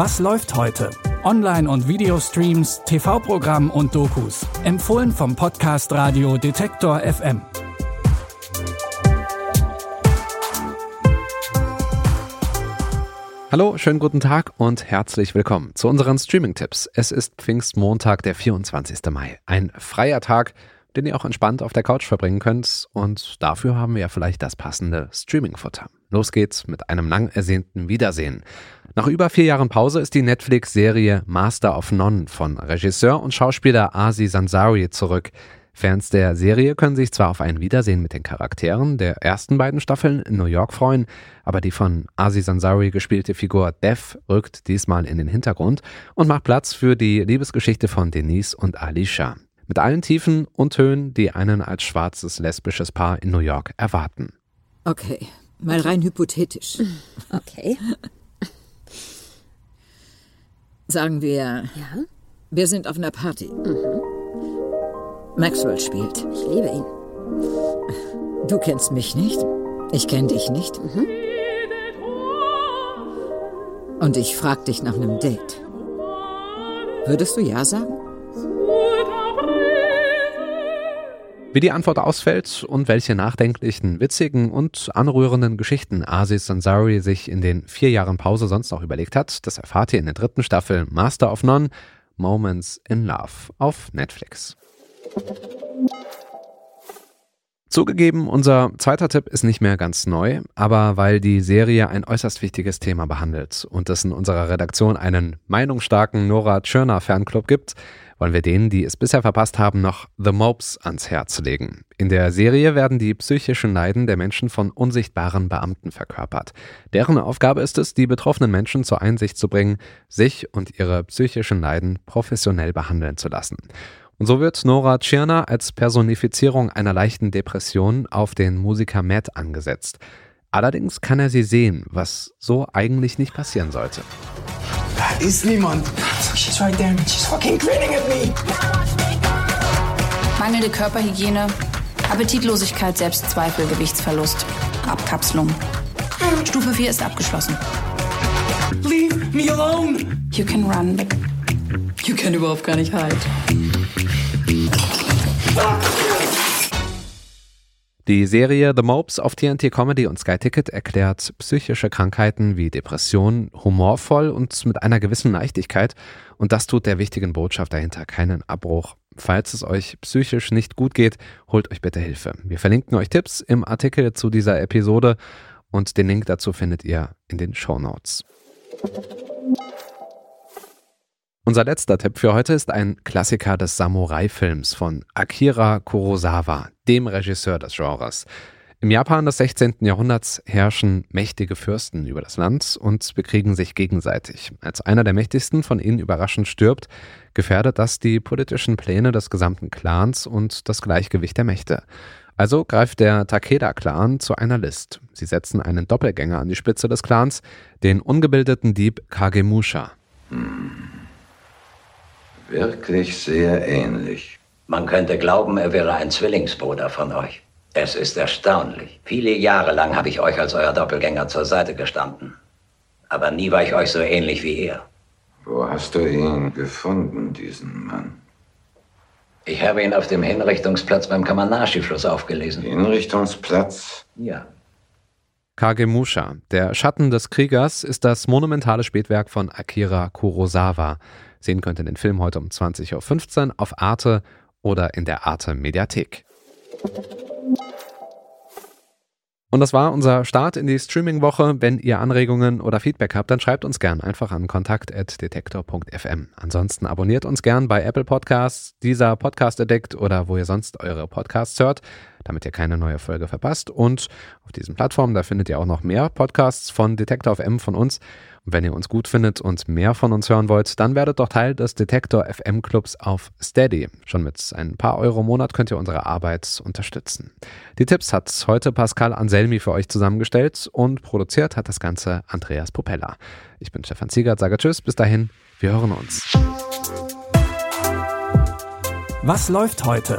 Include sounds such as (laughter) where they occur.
Was läuft heute? Online- und Videostreams, TV-Programm und Dokus. Empfohlen vom Podcast Radio Detektor FM. Hallo, schönen guten Tag und herzlich willkommen zu unseren Streaming-Tipps. Es ist Pfingstmontag, der 24. Mai. Ein freier Tag, den ihr auch entspannt auf der Couch verbringen könnt. Und dafür haben wir ja vielleicht das passende Streaming-Futter. Los geht's mit einem lang ersehnten Wiedersehen. Nach über vier Jahren Pause ist die Netflix-Serie Master of None von Regisseur und Schauspieler Asi Sansari zurück. Fans der Serie können sich zwar auf ein Wiedersehen mit den Charakteren der ersten beiden Staffeln in New York freuen, aber die von Aziz Ansari gespielte Figur Dev rückt diesmal in den Hintergrund und macht Platz für die Liebesgeschichte von Denise und Alicia. Mit allen Tiefen und Höhen, die einen als schwarzes lesbisches Paar in New York erwarten. Okay, mal rein hypothetisch. (laughs) Okay. Sagen wir, Ja, wir sind auf einer Party. Mhm. Maxwell spielt. ich liebe ihn. Du kennst mich nicht. Ich kenne dich nicht. Mhm. Und ich frag dich nach einem Date. Würdest du ja sagen? Wie die Antwort ausfällt und welche nachdenklichen, witzigen und anrührenden Geschichten Aziz Ansari sich in den vier Jahren Pause sonst noch überlegt hat, das erfahrt ihr in der dritten Staffel Master of None, Moments in Love auf Netflix. Zugegeben, unser zweiter Tipp ist nicht mehr ganz neu, aber weil die Serie ein äußerst wichtiges Thema behandelt und es in unserer Redaktion einen meinungsstarken Nora Tschirner Fanclub gibt, wollen wir denen, die es bisher verpasst haben, noch The Mopes ans Herz legen. In der Serie werden die psychischen Leiden der Menschen von unsichtbaren Beamten verkörpert. Deren Aufgabe ist es, die betroffenen Menschen zur Einsicht zu bringen, sich und ihre psychischen Leiden professionell behandeln zu lassen. Und so wird Nora Tschirner als Personifizierung einer leichten Depression auf den Musiker Matt angesetzt. Allerdings kann er sie sehen, was so eigentlich nicht passieren sollte. Da ist niemand. She's right there and she's fucking grinning at me. Mangelnde Körperhygiene, Appetitlosigkeit, Selbstzweifel, Gewichtsverlust, Abkapselung. Stufe 4 ist abgeschlossen. Leave me alone. You can run, but you can überhaupt gar nicht hide. Die Serie The Mopes auf TNT Comedy und Sky Ticket erklärt psychische Krankheiten wie Depressionen humorvoll und mit einer gewissen Leichtigkeit. Und das tut der wichtigen Botschaft dahinter keinen Abbruch. Falls es euch psychisch nicht gut geht, holt euch bitte Hilfe. Wir verlinken euch Tipps im Artikel zu dieser Episode und den Link dazu findet ihr in den Show Notes. Unser letzter Tipp für heute ist ein Klassiker des Samurai-Films von Akira Kurosawa, dem Regisseur des Genres. Im Japan des 16. Jahrhunderts herrschen mächtige Fürsten über das Land und bekriegen sich gegenseitig. Als einer der mächtigsten von ihnen überraschend stirbt, gefährdet das die politischen Pläne des gesamten Clans und das Gleichgewicht der Mächte. Also greift der Takeda-Clan zu einer List. Sie setzen einen Doppelgänger an die Spitze des Clans, den ungebildeten Dieb Kagemusha. Wirklich sehr ähnlich. Man könnte glauben, er wäre ein Zwillingsbruder von euch. Es ist erstaunlich. Viele Jahre lang habe ich euch als euer Doppelgänger zur Seite gestanden. Aber nie war ich euch so ähnlich wie er. Wo hast du ihn gefunden, diesen Mann? Ich habe ihn auf dem Hinrichtungsplatz beim Kamanashi-Fluss aufgelesen. Hinrichtungsplatz? Ja. Kagemusha, der Schatten des Kriegers, ist das monumentale Spätwerk von Akira Kurosawa. Sehen könnt ihr den Film heute um 20.15 Uhr auf Arte oder in der Arte Mediathek. Und das war unser Start in die Streaming-Woche. Wenn ihr Anregungen oder Feedback habt, dann schreibt uns gern einfach an kontakt.detektor.fm. Ansonsten abonniert uns gern bei Apple Podcasts, dieser Podcast Addict oder wo ihr sonst eure Podcasts hört, damit ihr keine neue Folge verpasst. Und auf diesen Plattformen, da findet ihr auch noch mehr Podcasts von Detektor FM von uns. Und wenn ihr uns gut findet und mehr von uns hören wollt, dann werdet doch Teil des Detektor FM Clubs auf Steady. Schon mit ein paar Euro im Monat könnt ihr unsere Arbeit unterstützen. Die Tipps hat heute Pascal Anselmi für euch zusammengestellt und produziert hat das Ganze Andreas Popella. Ich bin Stefan Ziegert, sage Tschüss, bis dahin, wir hören uns. Was läuft heute?